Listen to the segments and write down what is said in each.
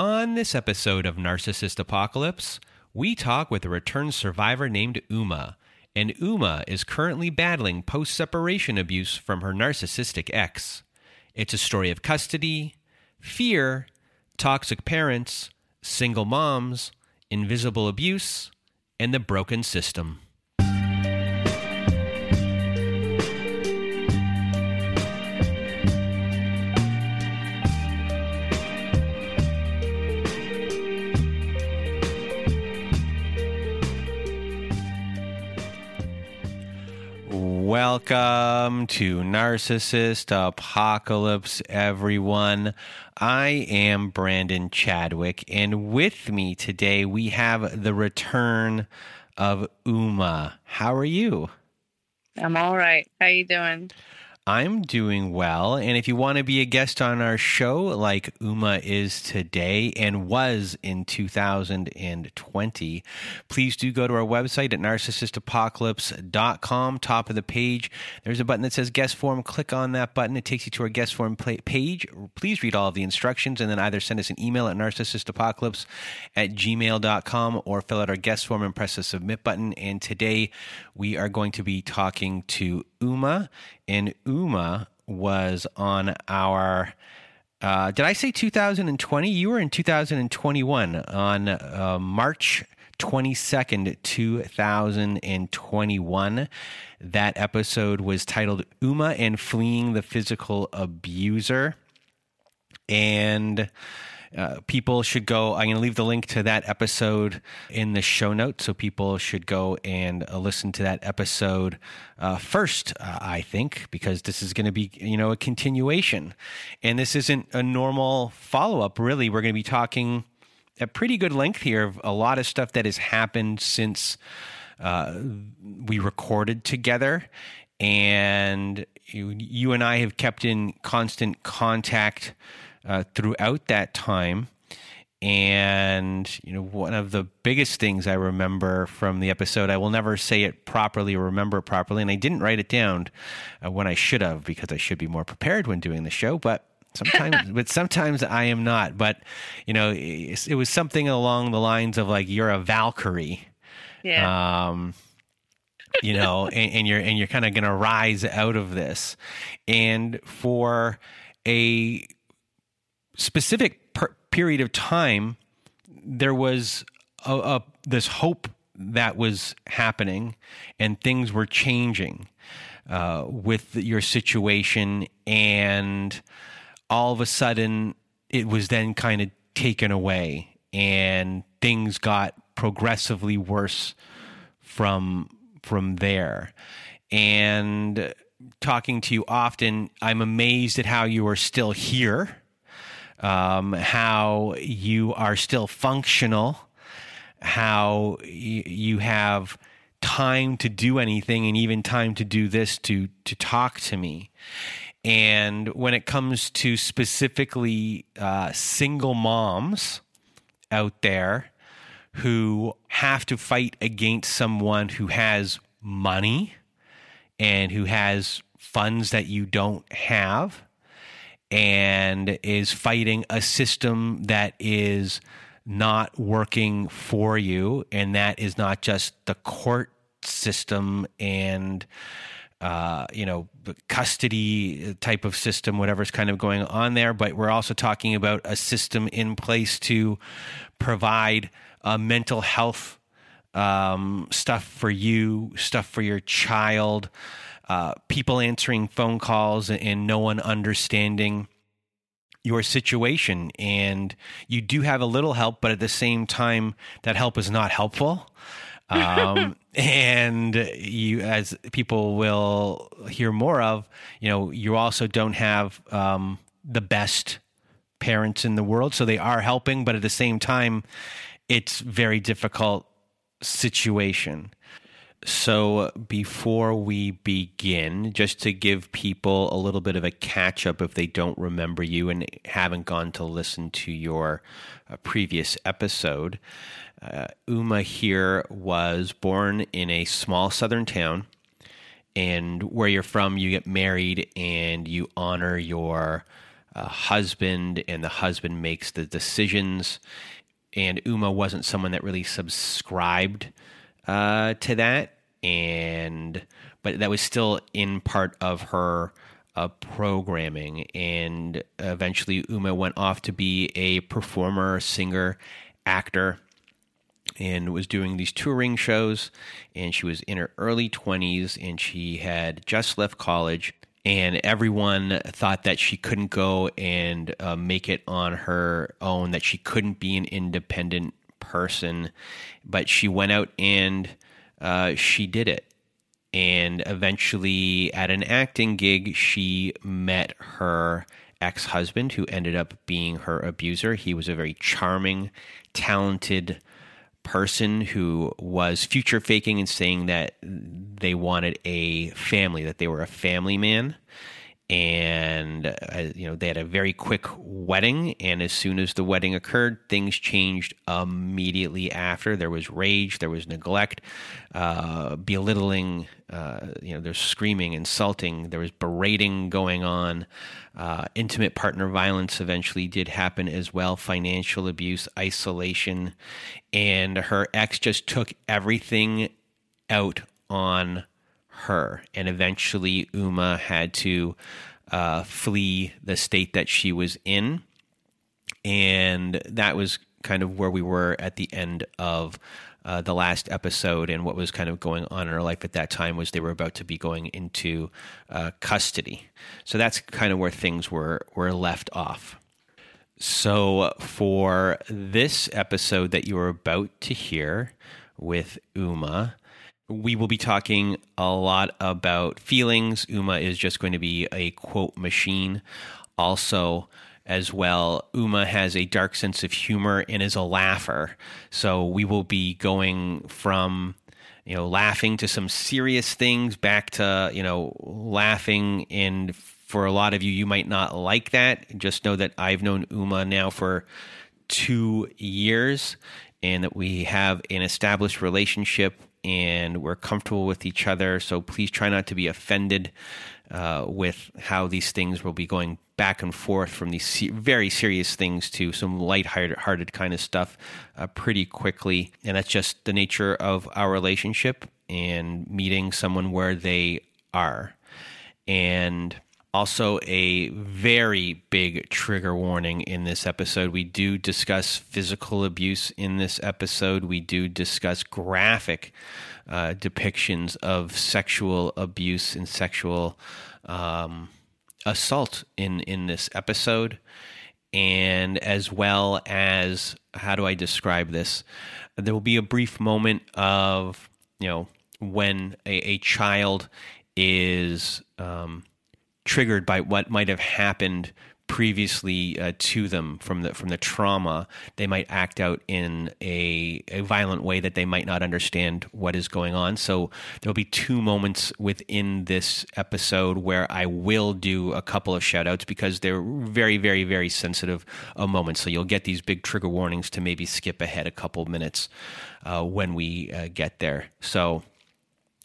On this episode of Narcissist Apocalypse, we talk with a returned survivor named Uma. And Uma is currently battling post separation abuse from her narcissistic ex. It's a story of custody, fear, toxic parents, single moms, invisible abuse, and the broken system. Welcome to Narcissist Apocalypse, everyone. I am Brandon Chadwick, and with me today we have the return of Uma. How are you? I'm all right. How are you doing? I'm doing well. And if you want to be a guest on our show, like Uma is today and was in 2020, please do go to our website at narcissistapocalypse.com. Top of the page, there's a button that says guest form. Click on that button. It takes you to our guest form page. Please read all of the instructions and then either send us an email at narcissistapocalypse at gmail.com or fill out our guest form and press the submit button. And today we are going to be talking to Uma and Uma was on our. Uh, did I say 2020? You were in 2021 on uh, March 22nd, 2021. That episode was titled Uma and Fleeing the Physical Abuser. And uh, people should go. I'm going to leave the link to that episode in the show notes, so people should go and uh, listen to that episode uh, first. Uh, I think because this is going to be you know a continuation, and this isn't a normal follow up. Really, we're going to be talking at pretty good length here of a lot of stuff that has happened since uh, we recorded together, and you, you and I have kept in constant contact uh, throughout that time. And, you know, one of the biggest things I remember from the episode, I will never say it properly or remember it properly. And I didn't write it down uh, when I should have because I should be more prepared when doing the show. But sometimes but sometimes i am not but you know it, it, was something along the lines of like you're a valkyrie yeah. um you know and, and, you're and you're kind of going to rise out of this and for a specific per- period of time, there was a, a, this hope that was happening and things were changing uh, with your situation. And all of a sudden, it was then kind of taken away and things got progressively worse from from there and talking to you often i'm amazed at how you are still here um, how you are still functional, how y- you have time to do anything and even time to do this to to talk to me. And when it comes to specifically uh, single moms out there who have to fight against someone who has money and who has funds that you don't have and is fighting a system that is not working for you. And that is not just the court system and, uh, you know, the custody type of system, whatever's kind of going on there. But we're also talking about a system in place to provide uh, mental health um, stuff for you, stuff for your child uh, people answering phone calls and no one understanding your situation. And you do have a little help, but at the same time, that help is not helpful. Um, and you, as people will hear more of, you know, you also don't have um, the best parents in the world. So they are helping, but at the same time, it's very difficult situation. So, before we begin, just to give people a little bit of a catch up if they don't remember you and haven't gone to listen to your uh, previous episode, uh, Uma here was born in a small southern town. And where you're from, you get married and you honor your uh, husband, and the husband makes the decisions. And Uma wasn't someone that really subscribed uh, to that, and but that was still in part of her uh, programming. And eventually, Uma went off to be a performer, singer, actor and was doing these touring shows. And she was in her early 20s and she had just left college. And everyone thought that she couldn't go and uh, make it on her own, that she couldn't be an independent person. But she went out and uh, she did it. And eventually, at an acting gig, she met her ex husband, who ended up being her abuser. He was a very charming, talented person who was future faking and saying that they wanted a family, that they were a family man and uh, you know they had a very quick wedding and as soon as the wedding occurred things changed immediately after. There was rage there was neglect uh, belittling uh, you know there's screaming insulting there was berating going on. Uh, intimate partner violence eventually did happen as well financial abuse isolation and her ex just took everything out on her. And eventually, Uma had to uh, flee the state that she was in. And that was kind of where we were at the end of uh, the last episode and what was kind of going on in her life at that time was they were about to be going into uh, custody. So that's kind of where things were were left off. So for this episode that you're about to hear with Uma, we will be talking a lot about feelings. Uma is just going to be a quote machine. Also, as well, Uma has a dark sense of humor and is a laugher. So we will be going from you know laughing to some serious things back to you know laughing and for a lot of you you might not like that just know that i've known uma now for two years and that we have an established relationship and we're comfortable with each other. So please try not to be offended uh, with how these things will be going back and forth from these se- very serious things to some light-hearted kind of stuff uh, pretty quickly. And that's just the nature of our relationship and meeting someone where they are. And also, a very big trigger warning in this episode. We do discuss physical abuse in this episode. We do discuss graphic uh, depictions of sexual abuse and sexual um, assault in, in this episode. And as well as, how do I describe this? There will be a brief moment of, you know, when a, a child is. Um, triggered by what might have happened previously uh, to them from the from the trauma, they might act out in a, a violent way that they might not understand what is going on. So there'll be two moments within this episode where I will do a couple of shout outs because they're very, very, very sensitive uh, moments. So you'll get these big trigger warnings to maybe skip ahead a couple minutes uh, when we uh, get there. So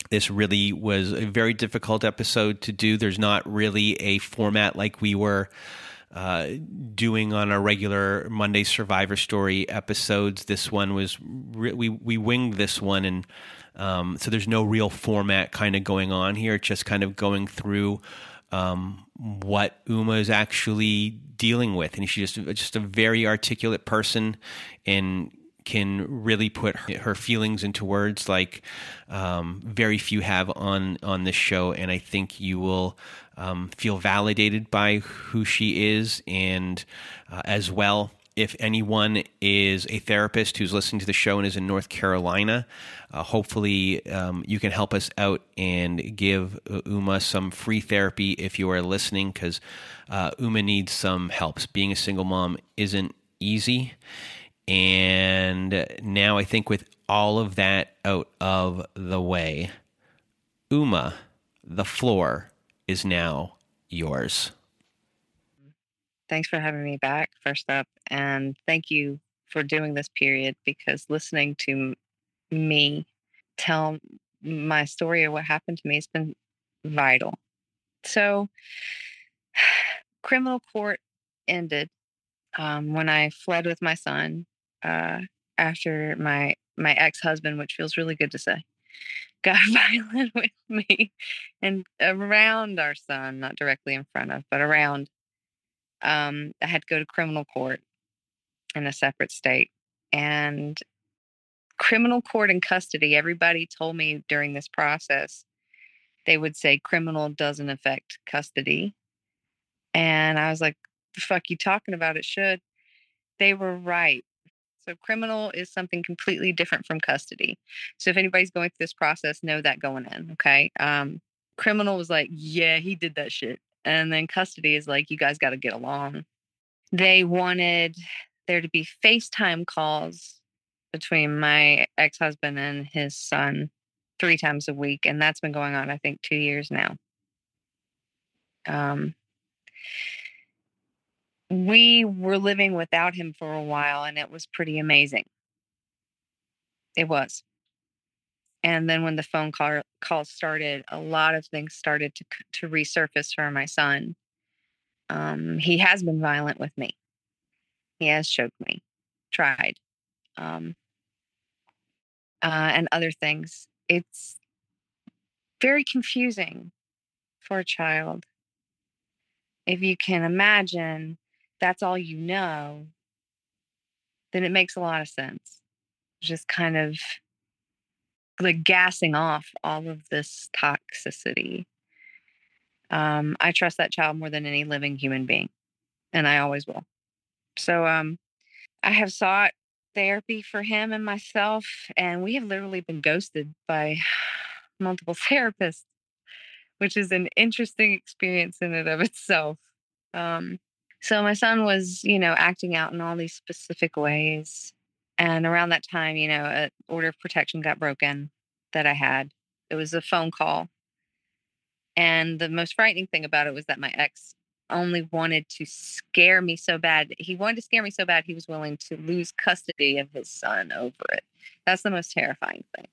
this really was a very difficult episode to do. There's not really a format like we were uh, doing on our regular Monday Survivor Story episodes. This one was re- we we winged this one, and um, so there's no real format kind of going on here. Just kind of going through um, what Uma is actually dealing with, and she's just just a very articulate person, and can really put her, her feelings into words like um, very few have on on this show, and I think you will um, feel validated by who she is, and uh, as well. If anyone is a therapist who's listening to the show and is in North Carolina, uh, hopefully um, you can help us out and give Uma some free therapy if you are listening, because uh, Uma needs some help. Being a single mom isn't easy and now I think with all of that out of the way, Uma, the floor is now yours. Thanks for having me back, first up. And thank you for doing this period because listening to me tell my story of what happened to me has been vital. So, criminal court ended um, when I fled with my son uh, after my my ex husband, which feels really good to say, got violent with me and around our son, not directly in front of, but around. Um, I had to go to criminal court in a separate state, and criminal court and custody. Everybody told me during this process they would say criminal doesn't affect custody. And I was like, the fuck you talking about? It should. They were right. So criminal is something completely different from custody. So if anybody's going through this process, know that going in. Okay. Um, criminal was like, yeah, he did that shit. And then custody is like, you guys got to get along. They wanted there to be FaceTime calls between my ex husband and his son three times a week. And that's been going on, I think, two years now. Um, we were living without him for a while and it was pretty amazing. It was. And then when the phone call calls started, a lot of things started to to resurface for my son. Um, he has been violent with me. He has choked me, tried, um, uh, and other things. It's very confusing for a child. If you can imagine that's all you know, then it makes a lot of sense. Just kind of like gassing off all of this toxicity. Um, I trust that child more than any living human being, and I always will. So um, I have sought therapy for him and myself, and we have literally been ghosted by multiple therapists, which is an interesting experience in and of itself. Um, so my son was, you know, acting out in all these specific ways. And around that time, you know, an order of protection got broken that I had. It was a phone call. And the most frightening thing about it was that my ex only wanted to scare me so bad. He wanted to scare me so bad, he was willing to lose custody of his son over it. That's the most terrifying thing.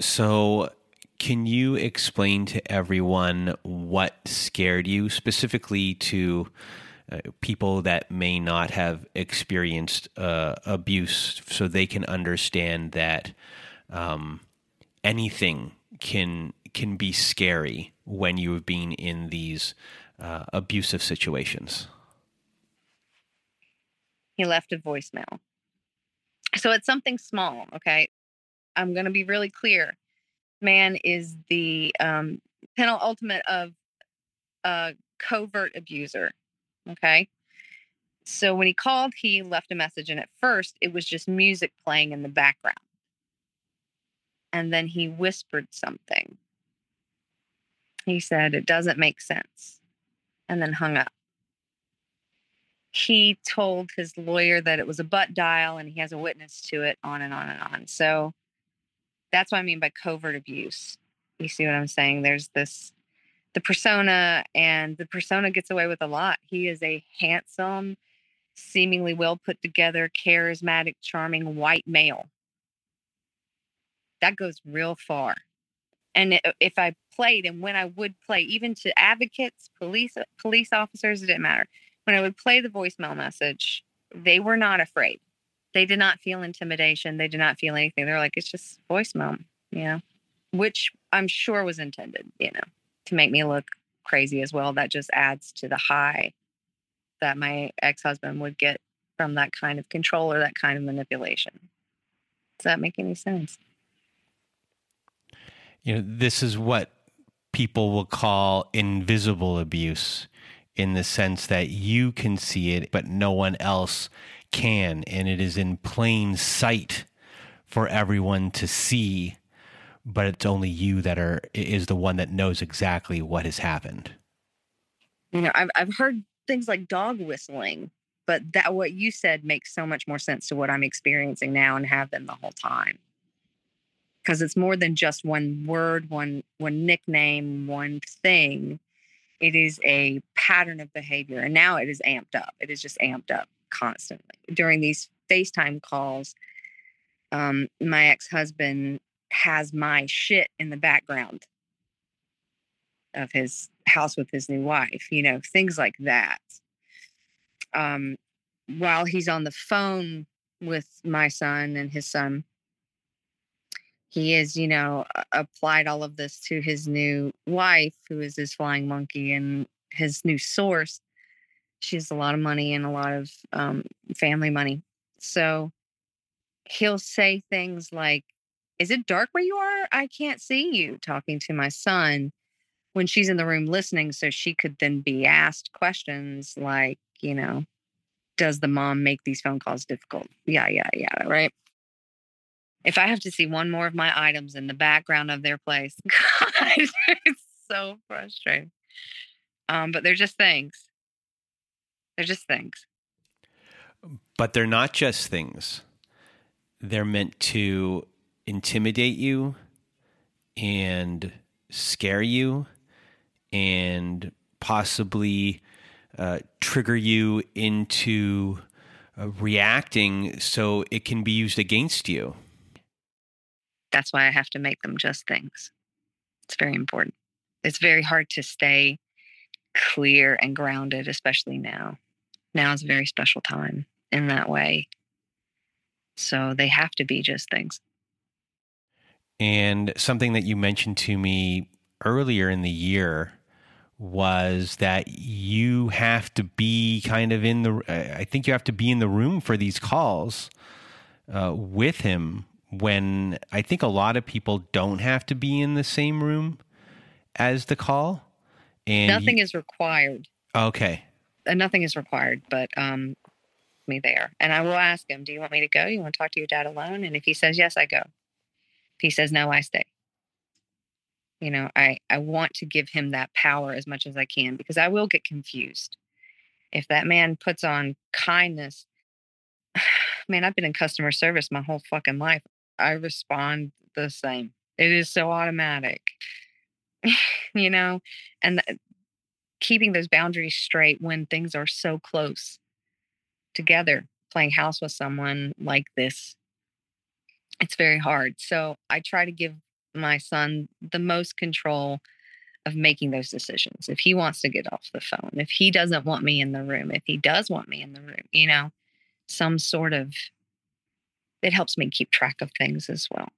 So, can you explain to everyone what scared you, specifically to uh, people that may not have experienced uh, abuse so they can understand that um, anything can can be scary when you've been in these uh, abusive situations. He left a voicemail. So it's something small, okay? I'm going to be really clear. Man is the um, penultimate of a covert abuser. Okay. So when he called, he left a message, and at first it was just music playing in the background. And then he whispered something. He said, It doesn't make sense, and then hung up. He told his lawyer that it was a butt dial and he has a witness to it, on and on and on. So that's what I mean by covert abuse. You see what I'm saying? There's this the persona and the persona gets away with a lot. He is a handsome, seemingly well put together, charismatic, charming white male. That goes real far. And if I played and when I would play, even to advocates, police police officers, it didn't matter. When I would play the voicemail message, they were not afraid. They did not feel intimidation. They did not feel anything. They're like, it's just voicemail, you know, which I'm sure was intended, you know to make me look crazy as well. That just adds to the high that my ex husband would get from that kind of control or that kind of manipulation. Does that make any sense? You know, this is what people will call invisible abuse in the sense that you can see it, but no one else can. And it is in plain sight for everyone to see but it's only you that are is the one that knows exactly what has happened. You know, I've I've heard things like dog whistling, but that what you said makes so much more sense to what I'm experiencing now and have been the whole time. Because it's more than just one word, one one nickname, one thing. It is a pattern of behavior, and now it is amped up. It is just amped up constantly during these FaceTime calls. Um, my ex husband has my shit in the background of his house with his new wife, you know, things like that. um, while he's on the phone with my son and his son, he is, you know, applied all of this to his new wife, who is his flying monkey and his new source. She has a lot of money and a lot of um, family money. So he'll say things like, Is it dark where you are? I can't see you, talking to my son when she's in the room listening. So she could then be asked questions like, you know, does the mom make these phone calls difficult? Yeah, yeah, yeah, right. If I have to see one more of my items in the background of their place, God, it's so frustrating. Um, but they're just things. They're just things. But they're not just things. They're meant to intimidate you and scare you and possibly uh, trigger you into uh, reacting so it can be used against you. That's why I have to make them just things. It's very important. It's very hard to stay clear and grounded, especially now. Now is a very special time in that way. So they have to be just things. And something that you mentioned to me earlier in the year was that you have to be kind of in the I think you have to be in the room for these calls uh, with him when I think a lot of people don't have to be in the same room as the call. And nothing you, is required. Okay. Uh, nothing is required but um me there. And I will ask him do you want me to go? You want to talk to your dad alone? And if he says yes I go he says no I stay. You know i i want to give him that power as much as i can because i will get confused. If that man puts on kindness man i've been in customer service my whole fucking life. I respond the same. It is so automatic. You know? And th- keeping those boundaries straight when things are so close together playing house with someone like this it's very hard so i try to give my son the most control of making those decisions. If he wants to get off the phone, if he doesn't want me in the room, if he does want me in the room, you know, some sort of it helps me keep track of things as well.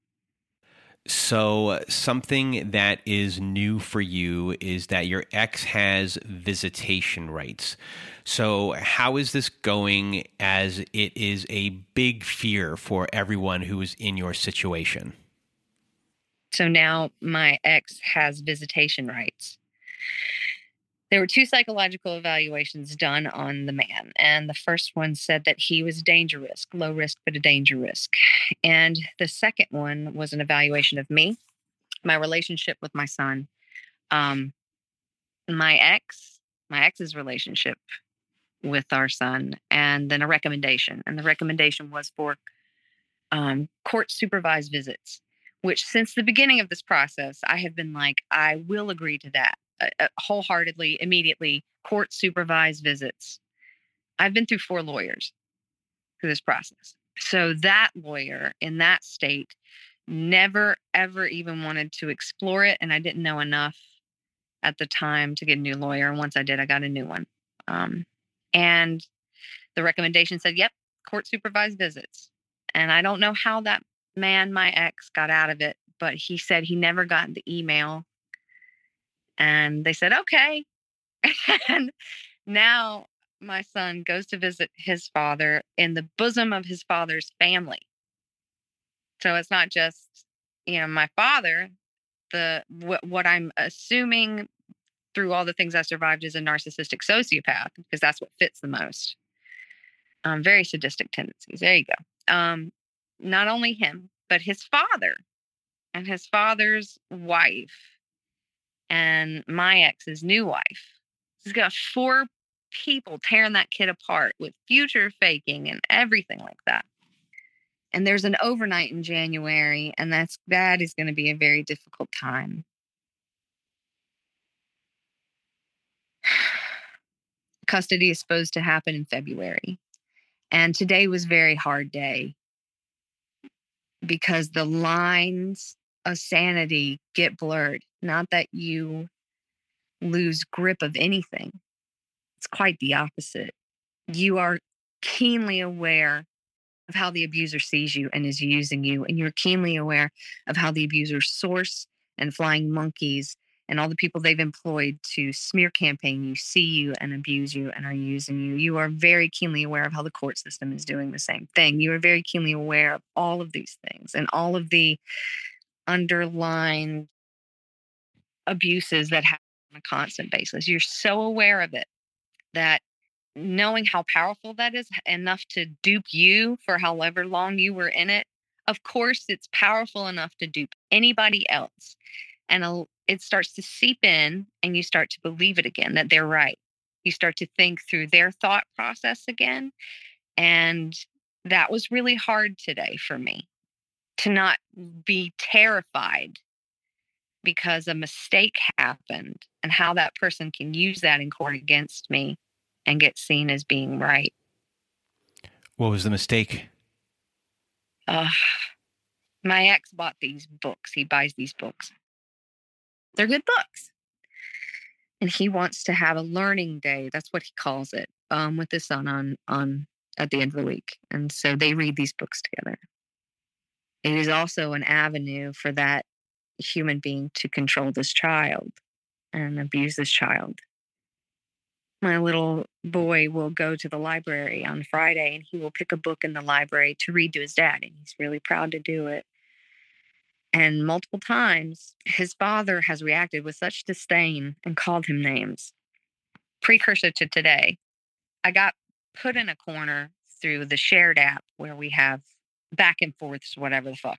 So, something that is new for you is that your ex has visitation rights. So, how is this going as it is a big fear for everyone who is in your situation? So now my ex has visitation rights. There were two psychological evaluations done on the man, and the first one said that he was danger risk, low risk, but a danger risk. And the second one was an evaluation of me, my relationship with my son, um, my ex, my ex's relationship with our son, and then a recommendation. And the recommendation was for um, court supervised visits which since the beginning of this process, I have been like, I will agree to that uh, uh, wholeheartedly, immediately. Court supervised visits. I've been through four lawyers through this process. So that lawyer in that state never, ever even wanted to explore it. And I didn't know enough at the time to get a new lawyer. And once I did, I got a new one. Um, and the recommendation said, yep, court supervised visits. And I don't know how that man, my ex, got out of it, but he said he never got the email. And they said, okay. and now my son goes to visit his father in the bosom of his father's family. So it's not just, you know, my father, the what, what I'm assuming through all the things I survived is a narcissistic sociopath because that's what fits the most. Um, very sadistic tendencies. There you go. Um, not only him, but his father and his father's wife and my ex's new wife. He's got four people tearing that kid apart with future faking and everything like that. And there's an overnight in January, and that's that is going to be a very difficult time. Custody is supposed to happen in February. And today was very hard day because the lines of sanity get blurred. Not that you lose grip of anything, it's quite the opposite. you are keenly aware of how the abuser sees you and is using you. And you're keenly aware of how the abuser's source and flying monkeys and all the people they've employed to smear campaign you see you and abuse you and are using you. You are very keenly aware of how the court system is doing the same thing. You are very keenly aware of all of these things and all of the underlying abuses that happen on a constant basis. You're so aware of it that knowing how powerful that is enough to dupe you for however long you were in it, of course, it's powerful enough to dupe anybody else. And it starts to seep in, and you start to believe it again that they're right. You start to think through their thought process again. And that was really hard today for me to not be terrified because a mistake happened and how that person can use that in court against me and get seen as being right. What was the mistake? Uh, my ex bought these books. He buys these books. They're good books. And he wants to have a learning day. That's what he calls it. Um, with his son on on at the end of the week. And so they read these books together. It is also an avenue for that human being to control this child and abuse this child my little boy will go to the library on Friday and he will pick a book in the library to read to his dad. And he's really proud to do it. And multiple times, his father has reacted with such disdain and called him names. Precursor to today, I got put in a corner through the shared app where we have back and forths, whatever the fuck.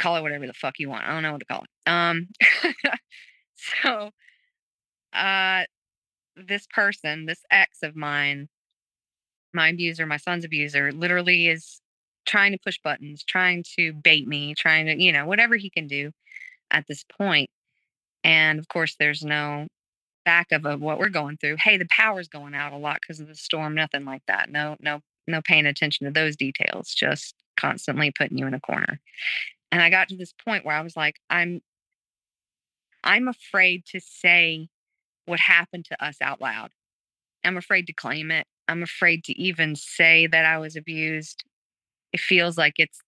Call it whatever the fuck you want. I don't know what to call it. Um, so uh this person, this ex of mine, my abuser, my son's abuser, literally is trying to push buttons, trying to bait me, trying to, you know, whatever he can do at this point. And of course, there's no back of a, what we're going through. Hey, the power's going out a lot because of the storm, nothing like that. No, no, no paying attention to those details, just constantly putting you in a corner. And I got to this point where I was like, I'm I'm afraid to say what happened to us out loud. I'm afraid to claim it. I'm afraid to even say that I was abused. It feels like it's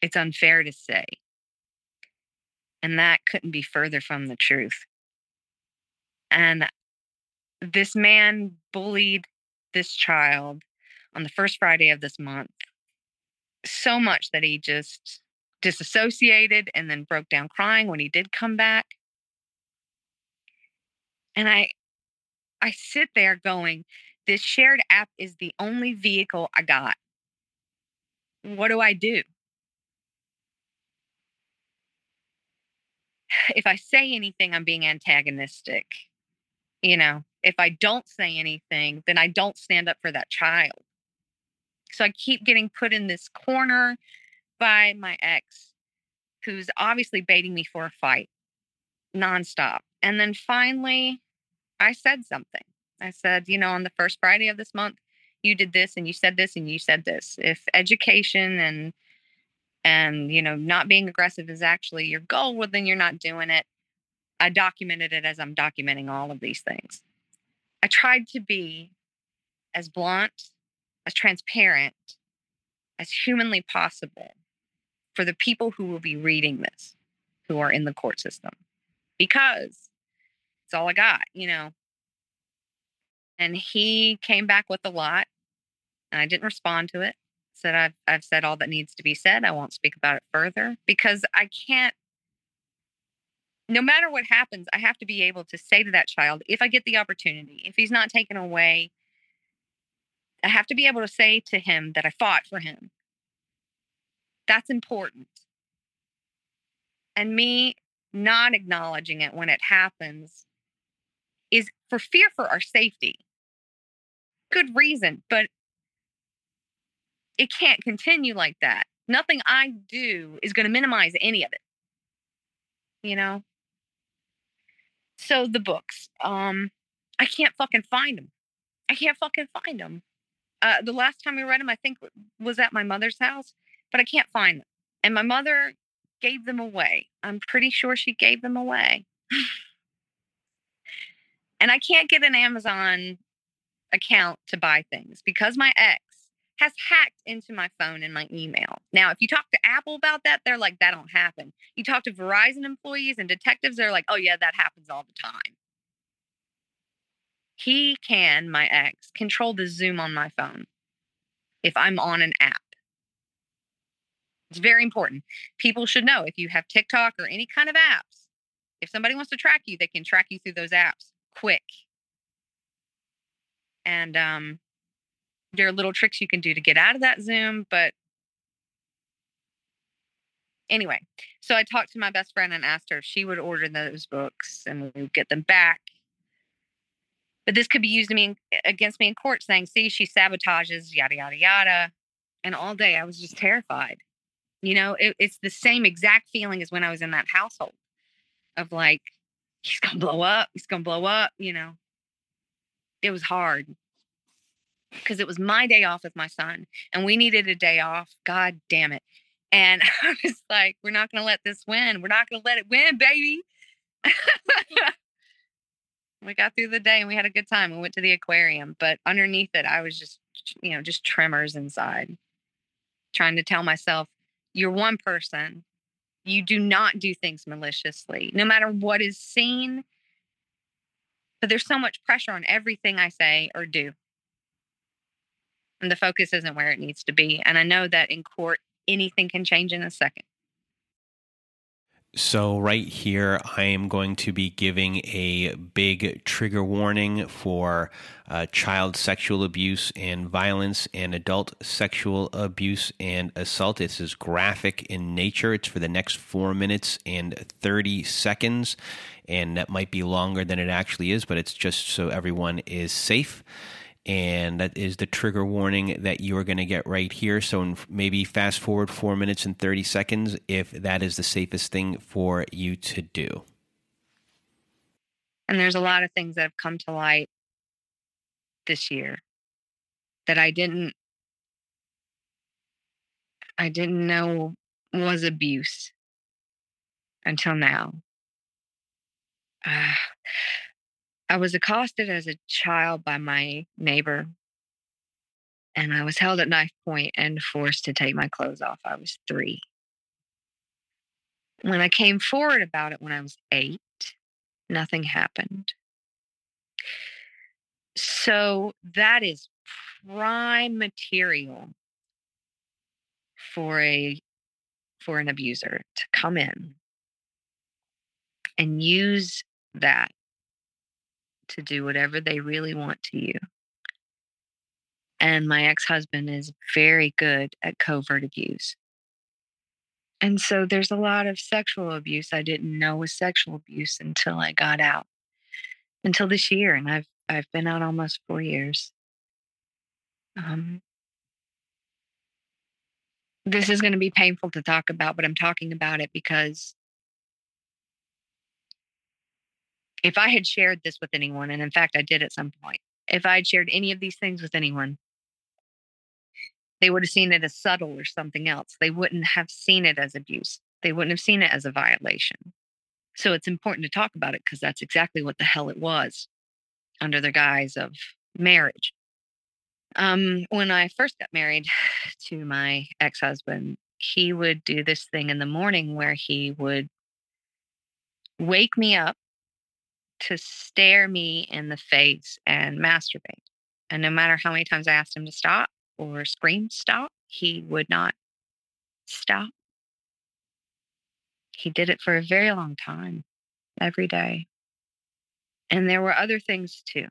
it's unfair to say. And that couldn't be further from the truth. And this man bullied this child on the first Friday of this month so much that he just disassociated and then broke down crying when he did come back and I I sit there going, this shared app is the only vehicle I got. What do I do? If I say anything, I'm being antagonistic. You know, if I don't say anything, then I don't stand up for that child. So I keep getting put in this corner by my ex, who's obviously baiting me for a fight nonstop. And then finally, I said something. I said, you know, on the first Friday of this month, you did this and you said this and you said this. If education and and you know not being aggressive is actually your goal, well then you're not doing it. I documented it as I'm documenting all of these things. I tried to be as blunt, as transparent, as humanly possible for the people who will be reading this, who are in the court system. Because it's all I got, you know. And he came back with a lot, and I didn't respond to it. Said I've I've said all that needs to be said. I won't speak about it further because I can't. No matter what happens, I have to be able to say to that child, if I get the opportunity, if he's not taken away, I have to be able to say to him that I fought for him. That's important. And me not acknowledging it when it happens is for fear for our safety. Good reason, but it can't continue like that. Nothing I do is going to minimize any of it. You know? So the books, um, I can't fucking find them. I can't fucking find them. Uh, the last time we read them, I think was at my mother's house, but I can't find them. And my mother gave them away. I'm pretty sure she gave them away. and I can't get an Amazon account to buy things because my ex has hacked into my phone and my email. Now, if you talk to Apple about that, they're like, that don't happen. You talk to Verizon employees and detectives, they're like, oh, yeah, that happens all the time. He can, my ex, control the Zoom on my phone if I'm on an app. It's very important. People should know if you have TikTok or any kind of apps, if somebody wants to track you, they can track you through those apps quick. And um, there are little tricks you can do to get out of that Zoom. But anyway, so I talked to my best friend and asked her if she would order those books and we would get them back. But this could be used me against me in court, saying, "See, she sabotages, yada yada yada." And all day, I was just terrified. You know, it, it's the same exact feeling as when I was in that household of like, he's gonna blow up, he's gonna blow up. You know, it was hard because it was my day off with my son and we needed a day off. God damn it. And I was like, we're not going to let this win. We're not going to let it win, baby. we got through the day and we had a good time. We went to the aquarium, but underneath it, I was just, you know, just tremors inside, trying to tell myself, you're one person. You do not do things maliciously, no matter what is seen. But there's so much pressure on everything I say or do and the focus isn't where it needs to be. And I know that in court, anything can change in a second. So, right here, I am going to be giving a big trigger warning for uh, child sexual abuse and violence and adult sexual abuse and assault. This is graphic in nature. It's for the next four minutes and 30 seconds. And that might be longer than it actually is, but it's just so everyone is safe and that is the trigger warning that you are going to get right here. So maybe fast forward four minutes and 30 seconds if that is the safest thing for you to do. And there's a lot of things that have come to light this year that I didn't I didn't know was abuse until now. Uh, I was accosted as a child by my neighbor, and I was held at knife point and forced to take my clothes off. I was three. When I came forward about it when I was eight, nothing happened. So that is prime material for a for an abuser to come in and use that to do whatever they really want to you. And my ex husband is very good at covert abuse. And so there's a lot of sexual abuse I didn't know was sexual abuse until I got out. Until this year. And I've I've been out almost four years. Um, this is going to be painful to talk about, but I'm talking about it because if I had shared this with anyone, and in fact, I did at some point, if I had shared any of these things with anyone, they would have seen it as subtle or something else. They wouldn't have seen it as abuse. They wouldn't have seen it as a violation. So it's important to talk about it because that's exactly what the hell it was under the guise of marriage. Um, when I first got married to my ex husband, he would do this thing in the morning where he would wake me up to stare me in the face and masturbate. And no matter how many times I asked him to stop or scream stop, he would not stop. He did it for a very long time, every day. And there were other things too.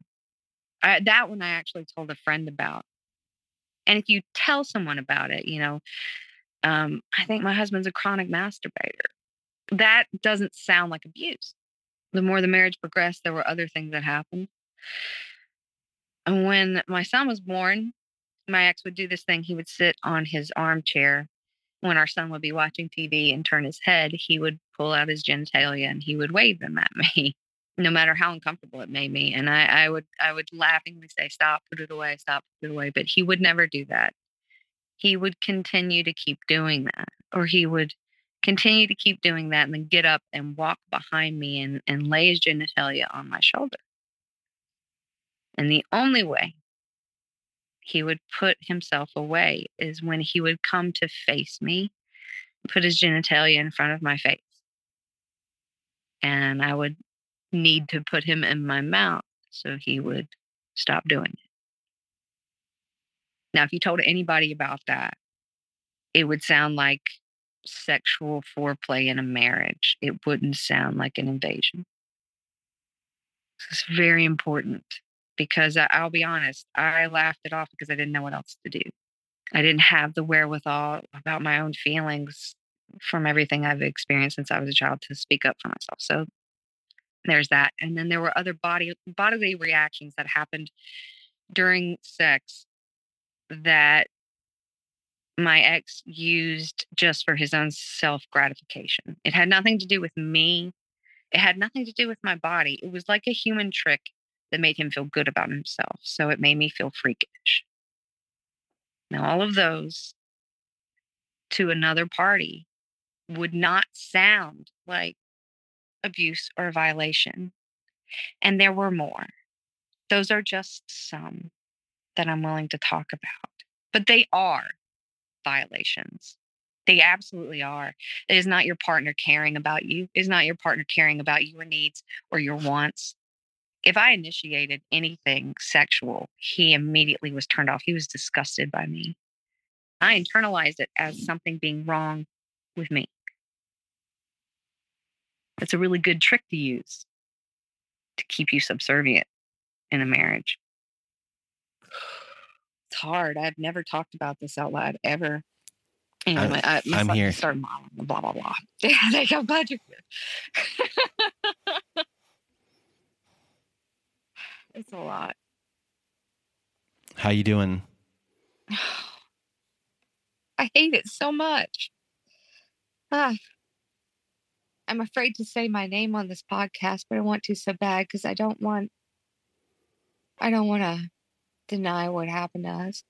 I, that one I actually told a friend about. And if you tell someone about it, you know, um, I think my husband's a chronic masturbator. That doesn't sound like abuse the more the marriage progressed, there were other things that happened. And when my son was born, my ex would do this thing. He would sit on his armchair when our son would be watching TV and turn his head. He would pull out his genitalia and he would wave them at me, no matter how uncomfortable it made me. And I, I would, I would laughingly say, "Stop! Put it away! Stop! Put it away!" But he would never do that. He would continue to keep doing that, or he would continue to keep doing that and then get up and walk behind me and, and lay his genitalia on my shoulder. And the only way he would put himself away is when he would come to face me, put his genitalia in front of my face. And I would need to put him in my mouth so he would stop doing it. Now, if you told anybody about that, it would sound like sexual foreplay in a marriage. It wouldn't sound like an invasion. It's very important because I, will be honest, I laughed it off because I didn't know what else to do. I didn't have the wherewithal about my own feelings from everything I've experienced since I was a child to speak up for myself. So there's that. And then there were other body bodily reactions that happened during sex that my ex used just for his own self gratification. It had nothing to do with me. It had nothing to do with my body. It was like a human trick that made him feel good about himself. So it made me feel freakish. Now, all of those to another party would not sound like abuse or violation. And there were more. Those are just some that I'm willing to talk about, but they are violations. They absolutely are. It is not your partner caring about you. It is not your partner caring about your needs or your wants if I initiated anything sexual, he immediately was turned off. He was disgusted by me. I internalized it as mm. something being wrong with me. That's a really good trick to use to keep you subservient in a marriage. It's hard. I've never talked about this out loud ever. Anyway, I'm, I, am here. Start modeling, blah blah blah. They got budget. It's a lot. How you doing? I hate it so much. Ah. I'm afraid to say my name on this podcast, but I want to so bad because I don't want I don't want to deny what happened to us.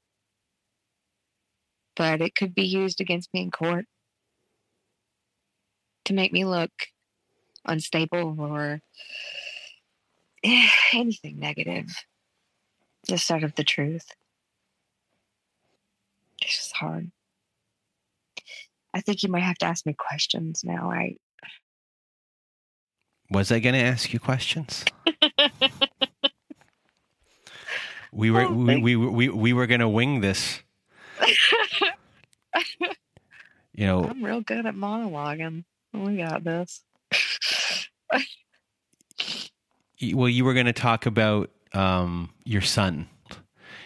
But it could be used against me in court to make me look unstable or eh, anything negative. Just out of the truth. It's just hard. I think you might have to ask me questions now. I was I going to ask you questions? We were we, we, we we were going to wing this. you know, I'm real good at monologuing. We got this well, you were going to talk about um, your son,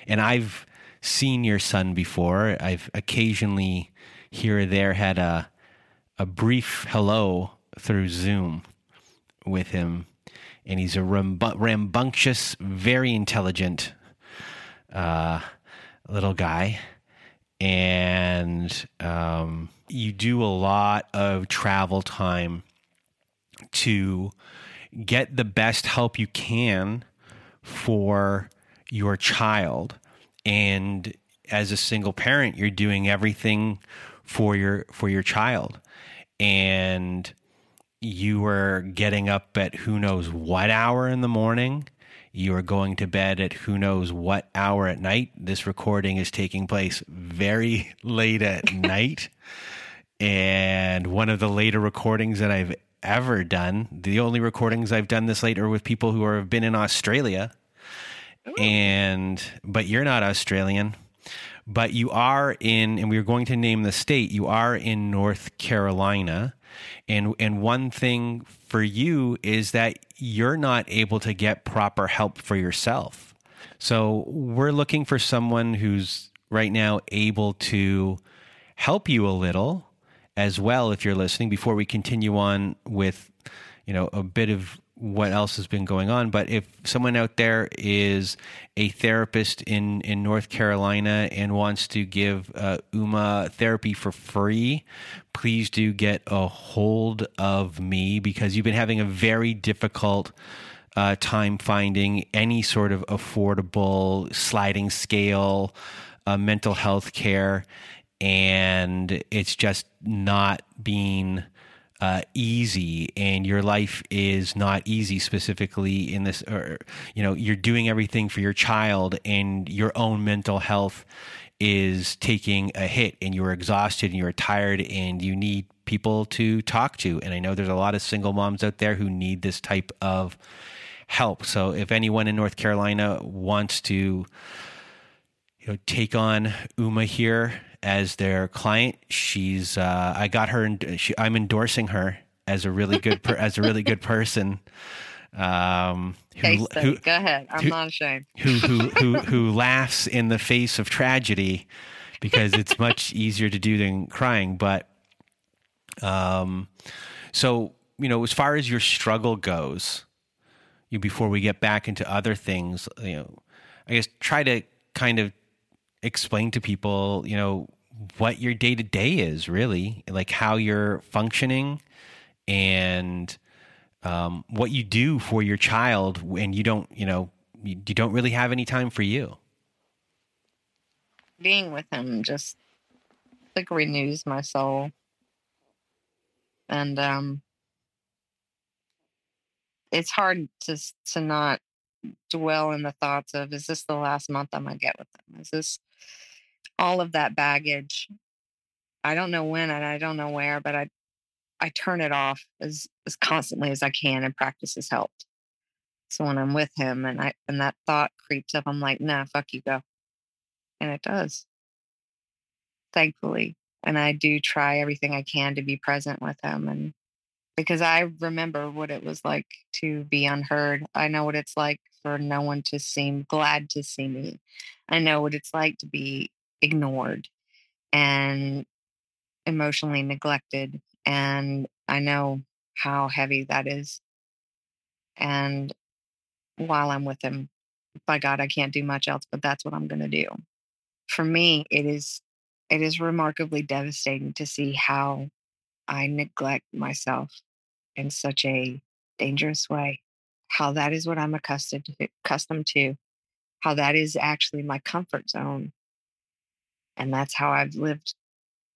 and I've seen your son before. I've occasionally here or there had a a brief hello through Zoom with him, and he's a rambunctious, very intelligent uh, little guy. And um, you do a lot of travel time to get the best help you can for your child. And as a single parent, you're doing everything for your for your child. And you are getting up at who knows what hour in the morning. You are going to bed at who knows what hour at night. This recording is taking place very late at night. And one of the later recordings that I've ever done. The only recordings I've done this late are with people who are, have been in Australia. Ooh. And but you're not Australian, but you are in, and we are going to name the state. You are in North Carolina, and and one thing for you is that you're not able to get proper help for yourself. So we're looking for someone who's right now able to help you a little as well if you're listening before we continue on with you know a bit of what else has been going on but if someone out there is a therapist in in North Carolina and wants to give uh, Uma therapy for free please do get a hold of me because you've been having a very difficult uh, time finding any sort of affordable sliding scale uh, mental health care and it's just not being uh, easy and your life is not easy specifically in this or you know you're doing everything for your child and your own mental health is taking a hit and you're exhausted and you're tired and you need people to talk to. And i know there's a lot of single moms out there who need this type of help. So if anyone in north carolina wants to you know take on uma here as their client. She's uh, I got her. She, I'm endorsing her as a really good per, as a really good person. Um, who, who, Go ahead. I'm who, not ashamed. who who who who laughs in the face of tragedy because it's much easier to do than crying. But um, so you know, as far as your struggle goes, you before we get back into other things, you know, I guess try to kind of explain to people, you know, what your day to day is really, like how you're functioning and um, what you do for your child when you don't, you know, you, don't really have any time for you. Being with him just like renews my soul. And um it's hard to to not dwell in the thoughts of is this the last month I'm gonna get with them? Is this all of that baggage. I don't know when and I don't know where, but I I turn it off as as constantly as I can and practice has helped. So when I'm with him and I and that thought creeps up, I'm like, nah, fuck you go. And it does. Thankfully. And I do try everything I can to be present with him and because I remember what it was like to be unheard. I know what it's like for no one to seem glad to see me. I know what it's like to be ignored and emotionally neglected. And I know how heavy that is. And while I'm with him, by God, I can't do much else, but that's what I'm going to do. For me, it is it is remarkably devastating to see how I neglect myself in such a dangerous way. How that is what I'm accustomed to, accustomed to. How that is actually my comfort zone. And that's how I've lived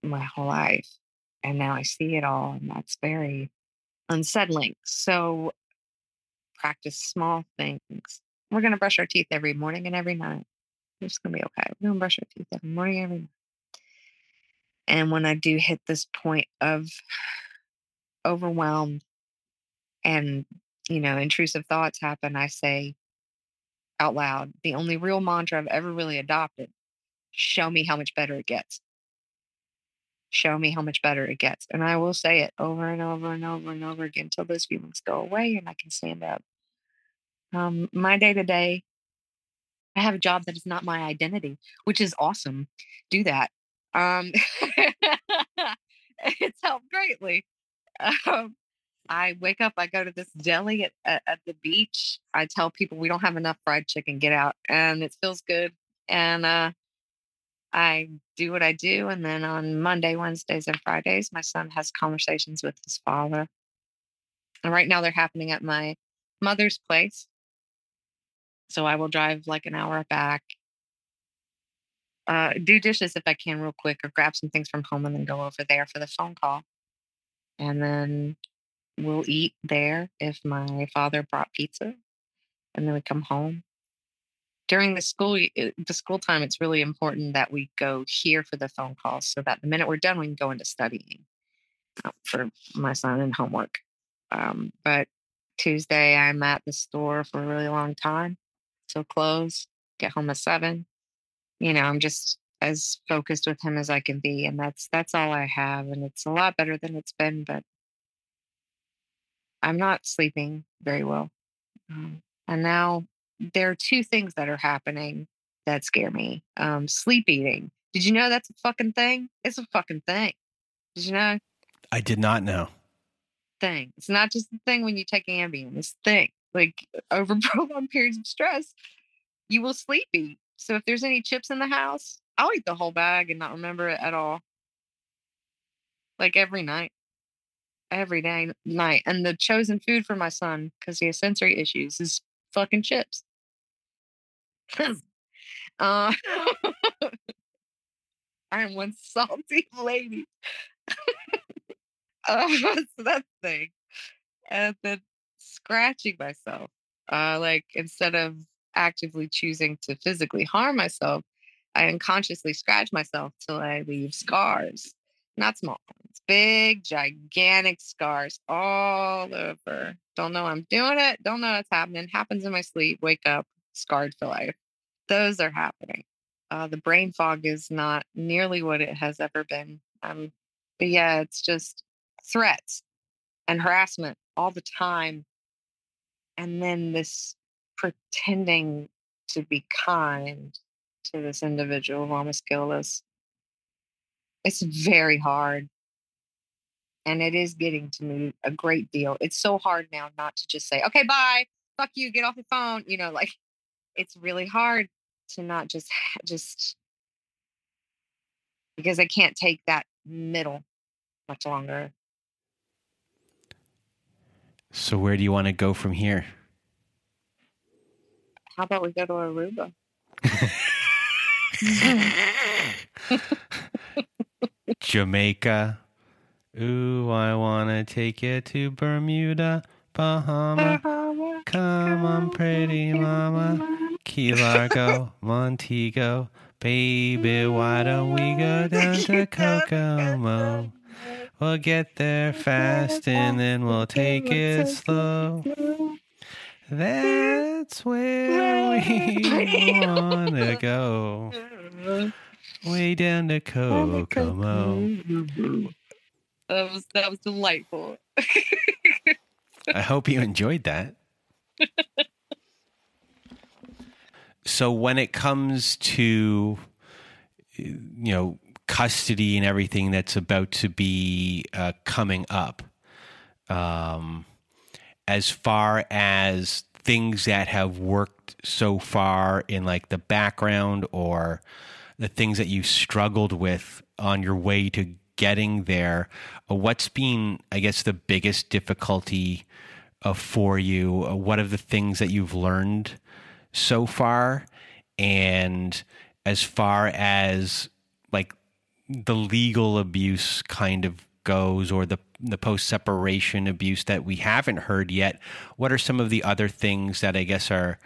my whole life. And now I see it all, and that's very unsettling. So practice small things. We're going to brush our teeth every morning and every night. It's going to be okay. We're going to brush our teeth every morning, every night. And when I do hit this point of overwhelmed and, you know, intrusive thoughts happen, I say out loud the only real mantra I've ever really adopted show me how much better it gets. Show me how much better it gets. And I will say it over and over and over and over again until those feelings go away and I can stand up. Um, my day to day, I have a job that is not my identity, which is awesome. Do that. Um, it's helped greatly. Um, I wake up, I go to this deli at, at, at, the beach. I tell people we don't have enough fried chicken, get out. And it feels good. And uh, I do what I do. And then on Monday, Wednesdays, and Fridays, my son has conversations with his father. And right now they're happening at my mother's place. So I will drive like an hour back, uh, do dishes if I can real quick, or grab some things from home and then go over there for the phone call. And then we'll eat there if my father brought pizza. And then we come home during the school the school time it's really important that we go here for the phone calls so that the minute we're done we can go into studying uh, for my son and homework um, but tuesday i'm at the store for a really long time so close get home at seven you know i'm just as focused with him as i can be and that's that's all i have and it's a lot better than it's been but i'm not sleeping very well um, and now there are two things that are happening that scare me. Um, sleep eating. Did you know that's a fucking thing? It's a fucking thing. Did you know? I did not know. Thing. It's not just the thing when you take Ambien. It's thing. Like over prolonged periods of stress, you will sleep eat. So if there's any chips in the house, I'll eat the whole bag and not remember it at all. Like every night. Every day night. And the chosen food for my son, because he has sensory issues, is fucking chips. uh, I am one salty lady. Um, so that's the thing. And then scratching myself. Uh, like instead of actively choosing to physically harm myself, I unconsciously scratch myself till I leave scars. Not small ones, big, gigantic scars all over. Don't know I'm doing it. Don't know what's happening. Happens in my sleep. Wake up, scarred for life. Those are happening. Uh, the brain fog is not nearly what it has ever been. Um, but yeah, it's just threats and harassment all the time. And then this pretending to be kind to this individual, Ramos Gillis. It's very hard. And it is getting to me a great deal. It's so hard now not to just say, okay, bye, fuck you, get off your phone. You know, like it's really hard to not just, just because I can't take that middle much longer. So, where do you want to go from here? How about we go to Aruba? Jamaica. Ooh, I want to take you to Bermuda, Bahama. Come on, pretty mama. Key Largo, Montego. Baby, why don't we go down to Kokomo? We'll get there fast and then we'll take it slow. That's where we want to go. Way down to Kokomo. That was that was delightful. I hope you enjoyed that. so when it comes to you know custody and everything that's about to be uh, coming up, um, as far as things that have worked so far in like the background or the things that you struggled with on your way to getting there, uh, what's been, I guess, the biggest difficulty uh, for you? Uh, what are the things that you've learned so far? And as far as like the legal abuse kind of goes or the the post separation abuse that we haven't heard yet what are some of the other things that i guess are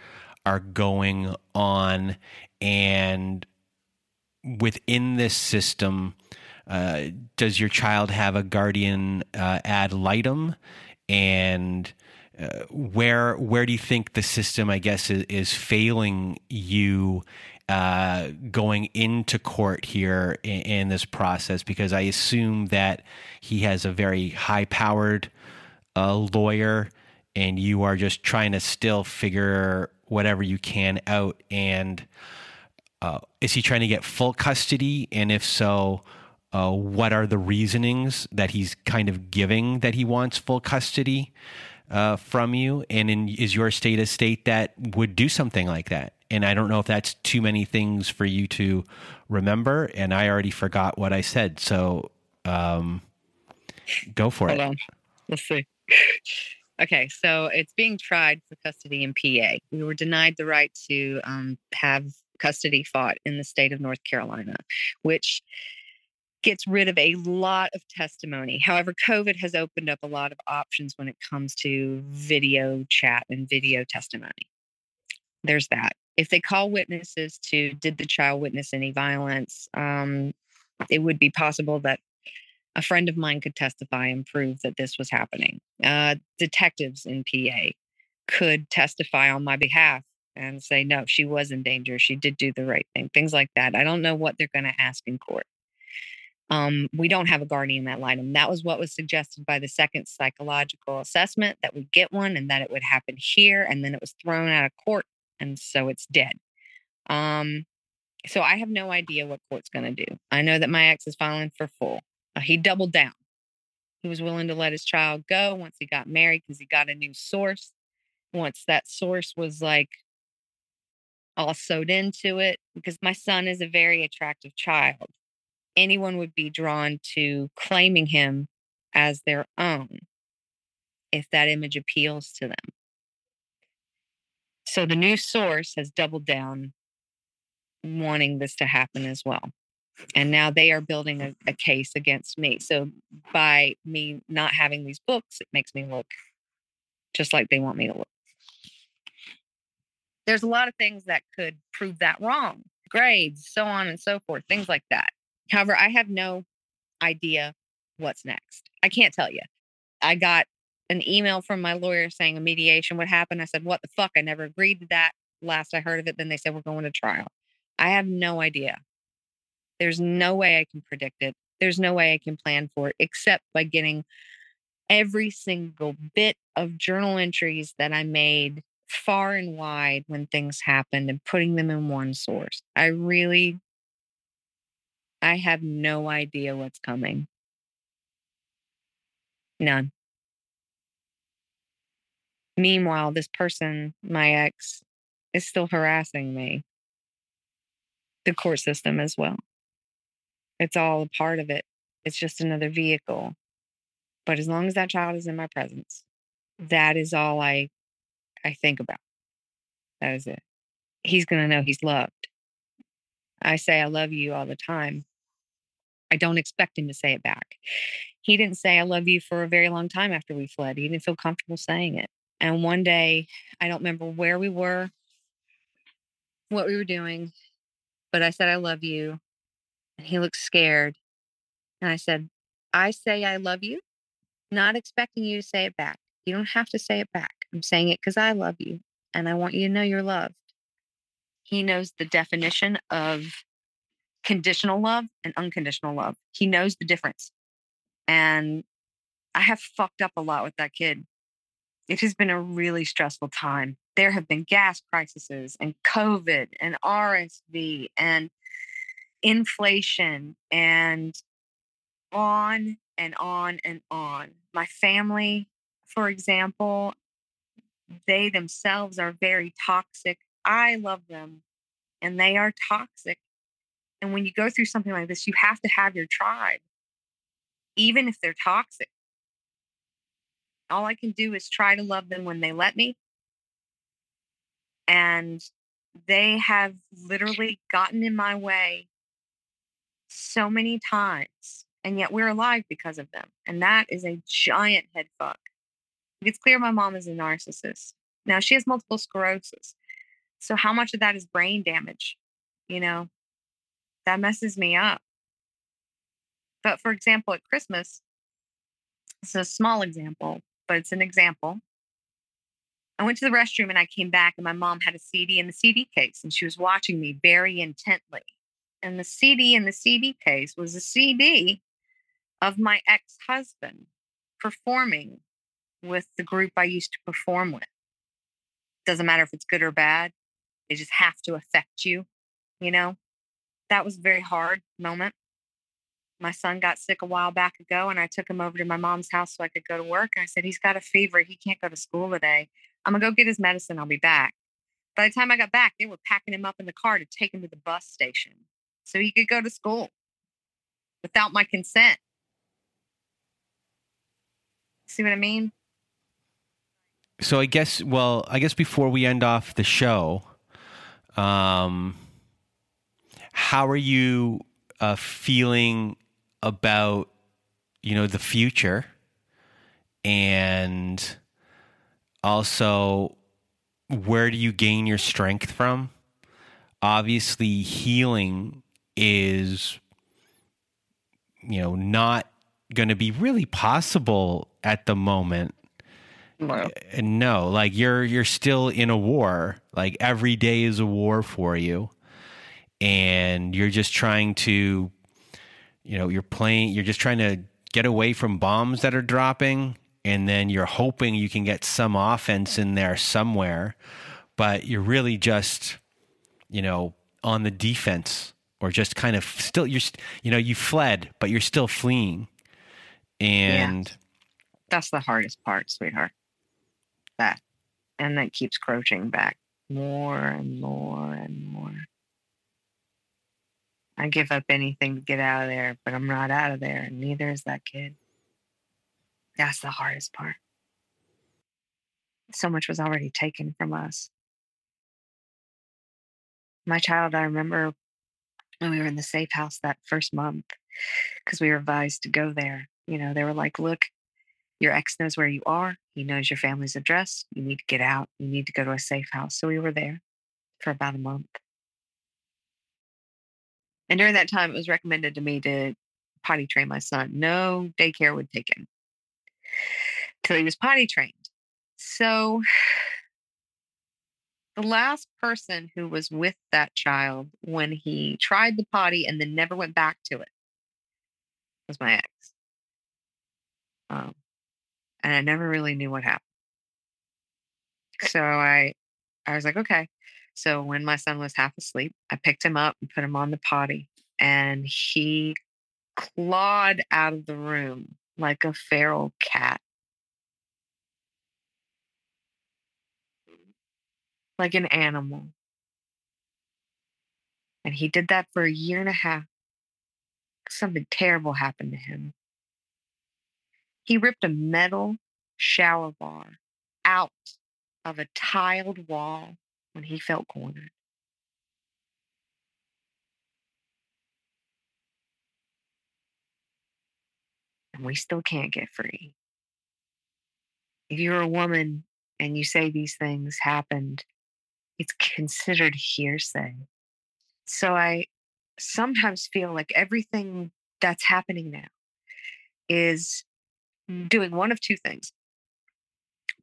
are going on and within this system uh, does your child have a guardian uh, ad litem and uh, where where do you think the system i guess is, is failing you uh, going into court here in, in, this process because I assume that he has a very high powered uh, lawyer and you are just trying to still figure whatever you can out. And uh, is he trying to get full custody? And if so, uh, what are the reasonings that he's kind of giving that he wants full custody uh, from you? And in, is your state a state that would do something like that? and I don't know if that's too many things for you to remember. And I already forgot what I said. So um, go for Hold it. On. Let's see. Okay, so it's being tried for custody in PA. We were denied the right to um, have custody fought in the state of North Carolina, which gets rid of a lot of testimony. However, COVID has opened up a lot of options when it comes to video chat and video testimony. There's that if they call witnesses to did the child witness any violence, um, it would be possible that a friend of mine could testify and prove that this was happening. Uh, detectives in PA could testify on my behalf and say, no, she was in danger. She did do the right thing, things like that. I don't know what they're going to ask in court. Um, we don't have a guardian ad litem. That was what was suggested by the second psychological assessment that we get one and that it would happen here. And then it was thrown out of court and so it's dead. Um, so I have no idea what court's going to do. I know that my ex is filing for full. Uh, he doubled down. He was willing to let his child go once he got married because he got a new source. Once that source was like all sewed into it, because my son is a very attractive child. Anyone would be drawn to claiming him as their own if that image appeals to them. So the new source has doubled down wanting this to happen as well. And now they are building a, a case against me. So by me not having these books, it makes me look just like they want me to look. There's a lot of things that could prove that wrong grades, so on and so forth, things like that. However, I have no idea what's next. I can't tell you. I got an email from my lawyer saying a mediation would happen. I said, What the fuck? I never agreed to that. Last I heard of it, then they said, We're going to trial. I have no idea. There's no way I can predict it. There's no way I can plan for it except by getting every single bit of journal entries that I made far and wide when things happened and putting them in one source. I really, I have no idea what's coming. None. Meanwhile, this person, my ex, is still harassing me. The court system as well. It's all a part of it. It's just another vehicle. But as long as that child is in my presence, that is all I I think about. That is it. He's going to know he's loved. I say I love you all the time. I don't expect him to say it back. He didn't say I love you for a very long time after we fled. He didn't feel comfortable saying it. And one day, I don't remember where we were, what we were doing, but I said I love you. And he looked scared. And I said, I say I love you, not expecting you to say it back. You don't have to say it back. I'm saying it because I love you and I want you to know you're loved. He knows the definition of conditional love and unconditional love. He knows the difference. And I have fucked up a lot with that kid. It has been a really stressful time. There have been gas crises and COVID and RSV and inflation and on and on and on. My family for example, they themselves are very toxic. I love them and they are toxic. And when you go through something like this, you have to have your tribe, even if they're toxic. All I can do is try to love them when they let me. And they have literally gotten in my way so many times. And yet we're alive because of them. And that is a giant head fuck. It's clear my mom is a narcissist. Now she has multiple sclerosis. So how much of that is brain damage? You know, that messes me up. But for example, at Christmas, it's a small example, but it's an example. I went to the restroom and I came back, and my mom had a CD in the CD case, and she was watching me very intently. And the CD in the CD case was a CD of my ex husband performing with the group I used to perform with. Doesn't matter if it's good or bad, they just have to affect you, you know? That was a very hard moment. My son got sick a while back ago, and I took him over to my mom's house so I could go to work. And I said, He's got a fever. He can't go to school today. I'm going to go get his medicine. I'll be back. By the time I got back, they were packing him up in the car to take him to the bus station so he could go to school without my consent. See what I mean? so I guess well, I guess before we end off the show, um, how are you uh, feeling about you know the future, and also where do you gain your strength from? Obviously, healing is you know not going to be really possible at the moment Wow. Uh, no, like you're you're still in a war. Like every day is a war for you. And you're just trying to you know, you're playing you're just trying to get away from bombs that are dropping and then you're hoping you can get some offense in there somewhere, but you're really just you know, on the defense or just kind of still you're you know, you fled, but you're still fleeing. And yeah. that's the hardest part, sweetheart that. And that keeps crouching back more and more and more. I give up anything to get out of there, but I'm not out of there, and neither is that kid. That's the hardest part. So much was already taken from us. My child, I remember when we were in the safe house that first month because we were advised to go there. You know, they were like, look, your ex knows where you are. He knows your family's address. You need to get out. You need to go to a safe house. So we were there for about a month. And during that time, it was recommended to me to potty train my son. No daycare would take him till he was potty trained. So the last person who was with that child when he tried the potty and then never went back to it was my ex. Um, and I never really knew what happened. So I, I was like, okay. So when my son was half asleep, I picked him up and put him on the potty, and he clawed out of the room like a feral cat. Like an animal. And he did that for a year and a half. Something terrible happened to him. He ripped a metal shower bar out of a tiled wall when he felt cornered. And we still can't get free. If you're a woman and you say these things happened, it's considered hearsay. So I sometimes feel like everything that's happening now is Mm. doing one of two things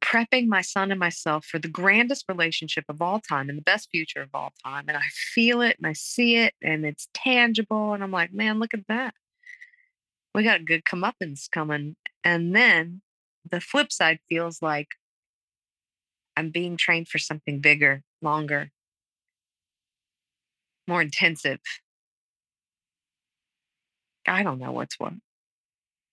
prepping my son and myself for the grandest relationship of all time and the best future of all time. And I feel it and I see it and it's tangible. And I'm like, man, look at that. We got good comeuppance coming. And then the flip side feels like I'm being trained for something bigger, longer, more intensive. I don't know what's what.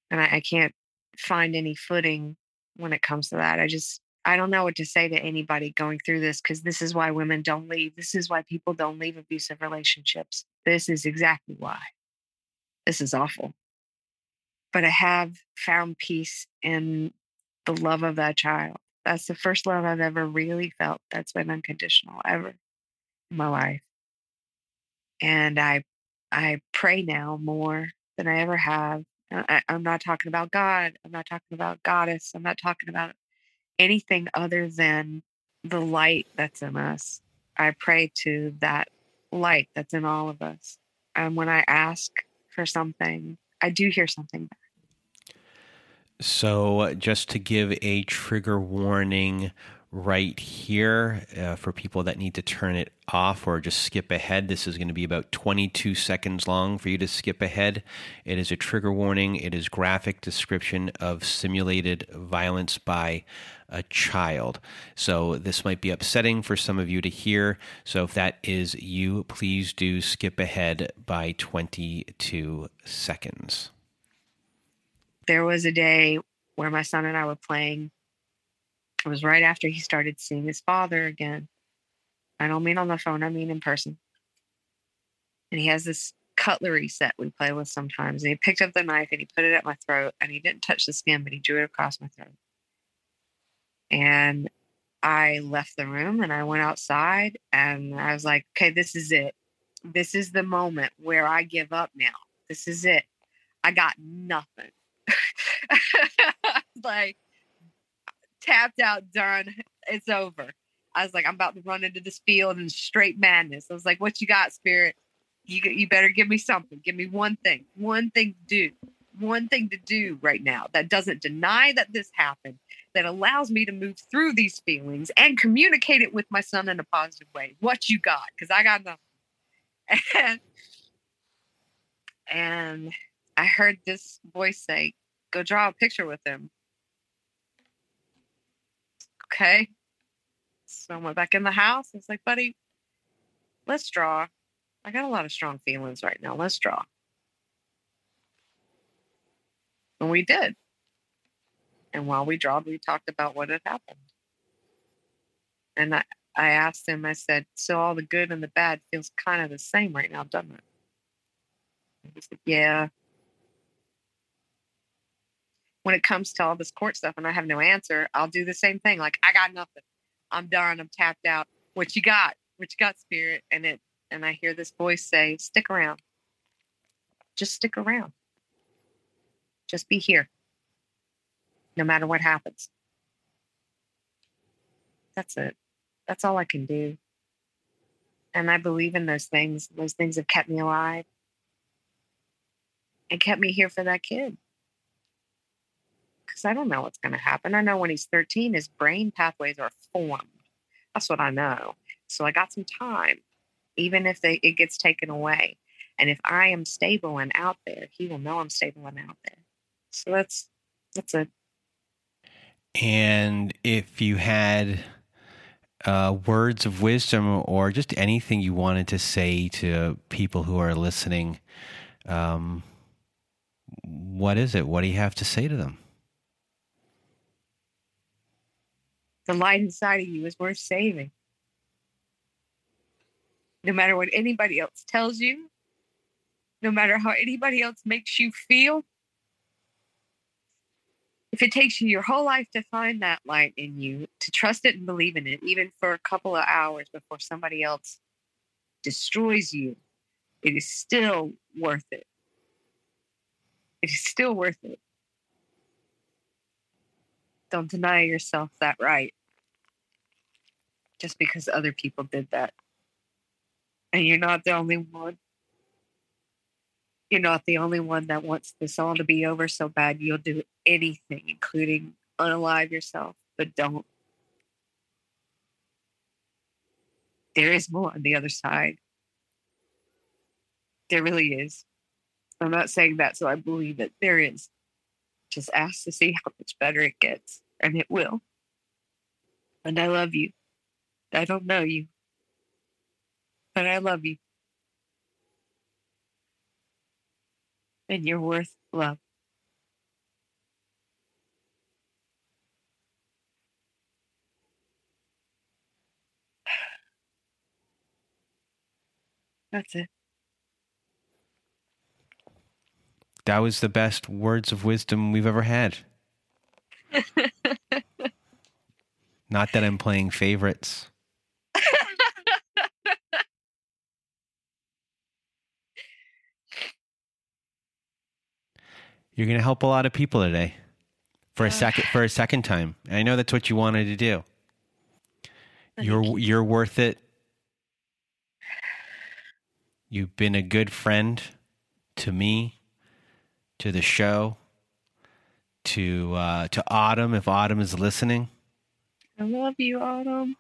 And I, I can't find any footing when it comes to that. I just, I don't know what to say to anybody going through this because this is why women don't leave. This is why people don't leave abusive relationships. This is exactly why. This is awful. But I have found peace in the love of that child. That's the first love I've ever really felt that's been unconditional ever in my life. And I I pray now more than I ever have Uh, I, I'm not talking about God. I'm not talking about goddess. I'm not talking about anything other than the light that's in us. I pray to that light that's in all of us. And when I ask for something, I do hear something back. So, uh, just to give a trigger warning right here uh, for people that need to turn it off or just skip ahead. This is going to be about 22 seconds long for you to skip ahead. It is a trigger warning, it is graphic description of simulated violence by a child. So this might be upsetting for some of you to hear. So if that is you, please do skip ahead by 22 seconds. There was a day where my son and I were playing it was right after he started seeing his father again. I don't mean on the phone, I mean in person. And he has this cutlery set we play with sometimes. And he picked up the knife and he put it at my throat and he didn't touch the skin, but he drew it across my throat. And I left the room and I went outside and I was like, okay, this is it. This is the moment where I give up now. This is it. I got nothing. like, tapped out, done. It's over. I was like, I'm about to run into this field in straight madness. I was like, what you got, spirit? You, you better give me something. Give me one thing, one thing to do, one thing to do right now that doesn't deny that this happened, that allows me to move through these feelings and communicate it with my son in a positive way. What you got? Because I got nothing. And, and I heard this voice say, go draw a picture with him okay. So I went back in the house. I was like, buddy, let's draw. I got a lot of strong feelings right now. Let's draw. And we did. And while we drawed, we talked about what had happened. And I, I asked him, I said, So all the good and the bad feels kind of the same right now, doesn't it? He said, Yeah when it comes to all this court stuff and I have no answer, I'll do the same thing. Like, I got nothing. I'm done. I'm tapped out. What you got? What you got, spirit? And it and I hear this voice say, Stick around. Just stick around. Just be here, no matter what happens. That's it. That's all I can do. And I believe in those things. Those things have kept me alive and kept me here for that kid. Because I don't know what's going to happen. I know when he's 13, his brain pathways are formed. That's what I know. So I got some time, even if they, it gets taken away. And if I am stable and out there, he will know I'm stable and out there. So that's that's it. And if you had uh, words of wisdom or just anything you wanted to say to people who are listening, um, what is it? What do you have to say to them? The light inside of you is worth saving. No matter what anybody else tells you, no matter how anybody else makes you feel, if it takes you your whole life to find that light in you, to trust it and believe in it, even for a couple of hours before somebody else destroys you, it is still worth it. It is still worth it. Don't deny yourself that right just because other people did that. And you're not the only one. You're not the only one that wants this all to be over so bad you'll do anything, including unalive yourself, but don't. There is more on the other side. There really is. I'm not saying that so I believe that there is. Just ask to see how much better it gets, and it will. And I love you. I don't know you, but I love you. And you're worth love. That's it. That was the best words of wisdom we've ever had. Not that I'm playing favorites. You're going to help a lot of people today for a second for a second time. And I know that's what you wanted to do. You're you're worth it. You've been a good friend to me, to the show, to uh, to Autumn if Autumn is listening. I love you, Autumn.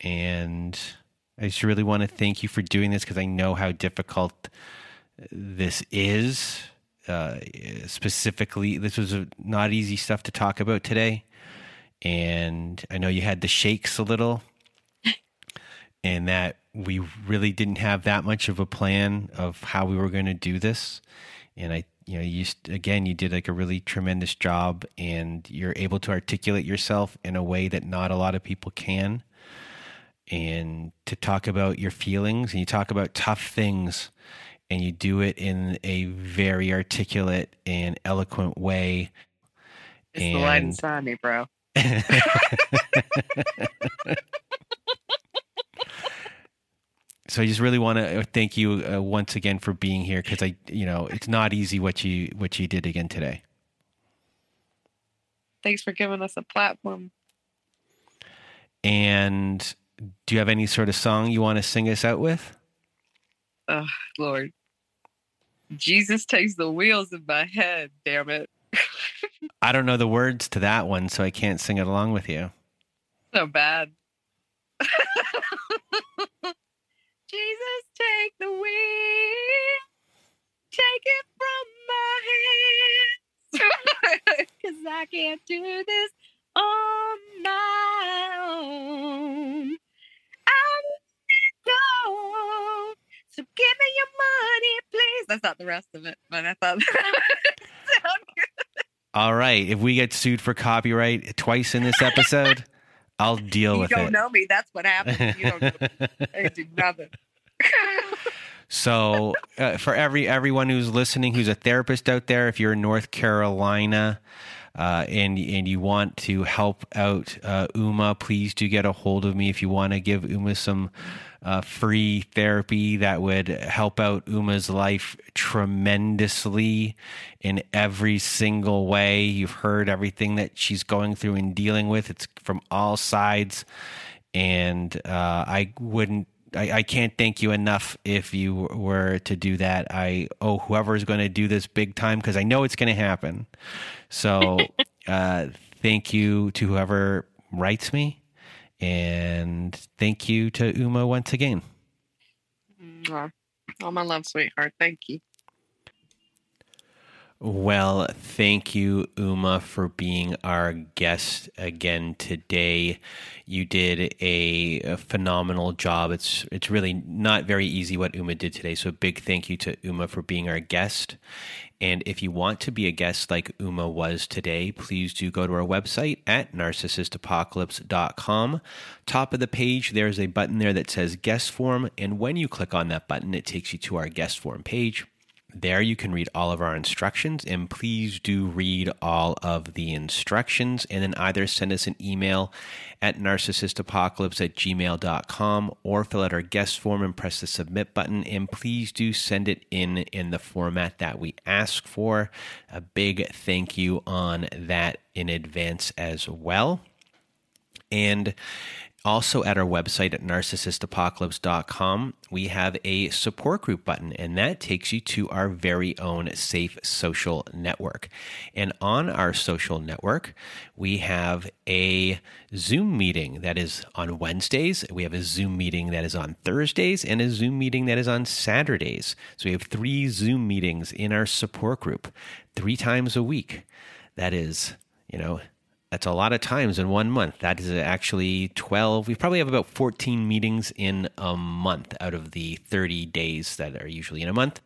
And I just really want to thank you for doing this because I know how difficult this is. Uh, specifically, this was a, not easy stuff to talk about today. And I know you had the shakes a little, and that we really didn't have that much of a plan of how we were going to do this. And I, you know, you again, you did like a really tremendous job, and you're able to articulate yourself in a way that not a lot of people can. And to talk about your feelings, and you talk about tough things and you do it in a very articulate and eloquent way. It's and... the light inside me, bro. so I just really want to thank you uh, once again for being here because I, you know, it's not easy what you what you did again today. Thanks for giving us a platform. And do you have any sort of song you want to sing us out with? Oh, Lord. Jesus takes the wheels in my head, damn it. I don't know the words to that one, so I can't sing it along with you. So bad. Jesus, take the wheel. Take it from my hands. Cause I can't do this on my own. I'm go. So give me your money, please. That's not the rest of it, but I thought All right. If we get sued for copyright twice in this episode, I'll deal you with it. You don't know me. That's what happens. You don't know me. I do nothing. So, uh, for every everyone who's listening, who's a therapist out there, if you're in North Carolina, uh, and and you want to help out uh, Uma, please do get a hold of me if you want to give Uma some uh, free therapy that would help out Uma's life tremendously in every single way. You've heard everything that she's going through and dealing with. It's from all sides. And uh, I wouldn't I, I, can't thank you enough if you were to do that. I owe whoever is going to do this big time because I know it's going to happen. So, uh, thank you to whoever writes me, and thank you to Uma once again. all my love, sweetheart. Thank you. Well, thank you, Uma, for being our guest again today. You did a, a, phenomenal job. It's it's really not very easy what Uma did today. So, big thank you to Uma for being our guest. And if you want to be a guest like Uma was today, please do go to our website at narcissistapocalypse.com. Top of the page, there's a button there that says guest form. And when you click on that button, it takes you to our guest form page. There you can read all of our instructions, and please do read all of the instructions, and then either send us an email at narcissistapocalypse at gmail.com or fill out our guest form and press the submit button. And please do send it in in the format that we ask for. A big thank you on that in advance as well. And also, at our website at narcissistapocalypse.com, we have a support group button, and that takes you to our very own safe social network. And on our social network, we have a Zoom meeting that is on Wednesdays, we have a Zoom meeting that is on Thursdays, and a Zoom meeting that is on Saturdays. So we have three Zoom meetings in our support group three times a week. That is, you know, that's a lot of times in one month. That is actually 12. We probably have about 14 meetings in a month out of the 30 days that are usually in a month.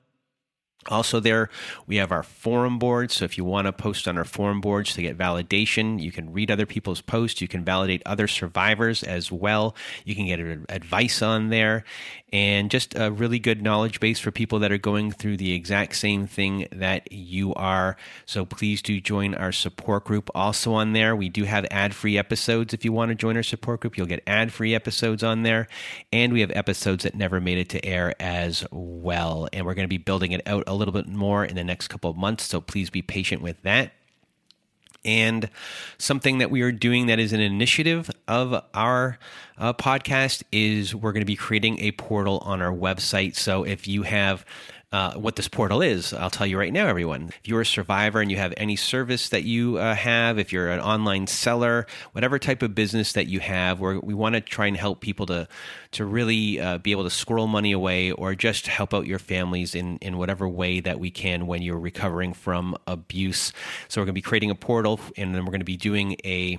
Also, there we have our forum board. So, if you want to post on our forum boards to get validation, you can read other people's posts. You can validate other survivors as well. You can get advice on there and just a really good knowledge base for people that are going through the exact same thing that you are. So, please do join our support group. Also, on there, we do have ad free episodes. If you want to join our support group, you'll get ad free episodes on there. And we have episodes that never made it to air as well. And we're going to be building it out a little bit more in the next couple of months. So please be patient with that. And something that we are doing that is an initiative of our uh, podcast is we're going to be creating a portal on our website. So if you have uh, what this portal is. I'll tell you right now, everyone. If you're a survivor and you have any service that you uh, have, if you're an online seller, whatever type of business that you have, where we want to try and help people to to really uh, be able to squirrel money away or just help out your families in in whatever way that we can when you're recovering from abuse. So we're going to be creating a portal, and then we're going to be doing a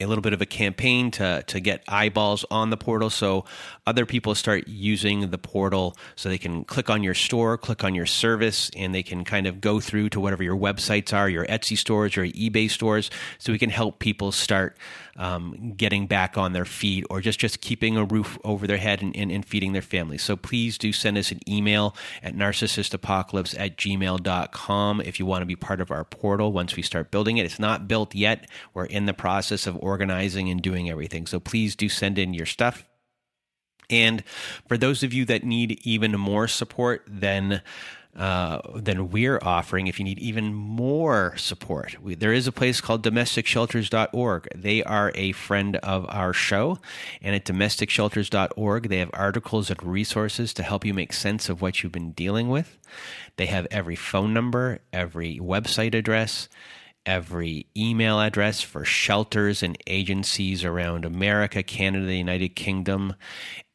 a little bit of a campaign to to get eyeballs on the portal. So other people start using the portal so they can click on your store click on your service and they can kind of go through to whatever your websites are your etsy stores your ebay stores so we can help people start um, getting back on their feet or just just keeping a roof over their head and, and, and feeding their families so please do send us an email at narcissistapocalypse at gmail.com if you want to be part of our portal once we start building it it's not built yet we're in the process of organizing and doing everything. So please do send in your stuff. And for those of you that need even more support than uh, than we're offering, if you need even more support, we, there is a place called domesticshelters.org. They are a friend of our show. And at domesticshelters.org, they have articles and resources to help you make sense of what you've been dealing with. They have every phone number, every website address every email address for shelters and agencies around America, Canada, the United Kingdom.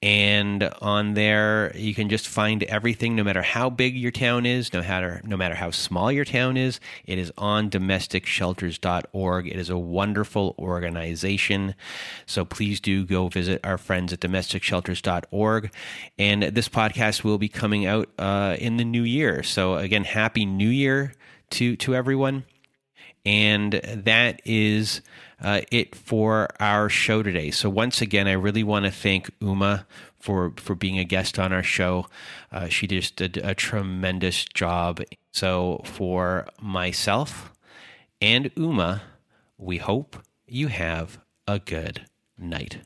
And on there, you can just find everything, no matter how big your town is, no matter, no matter how small your town is. It is on domesticshelters.org. It is a wonderful organization. So please do go visit our friends at domesticshelters.org. And this podcast will be coming out uh, in the new year. So, again, Happy New Year to, to everyone. And that is uh, it for our show today. So once again, I really want to thank Uma for for being a guest on our show. Uh, she just did a tremendous job. So for myself and Uma, we hope you have a good night.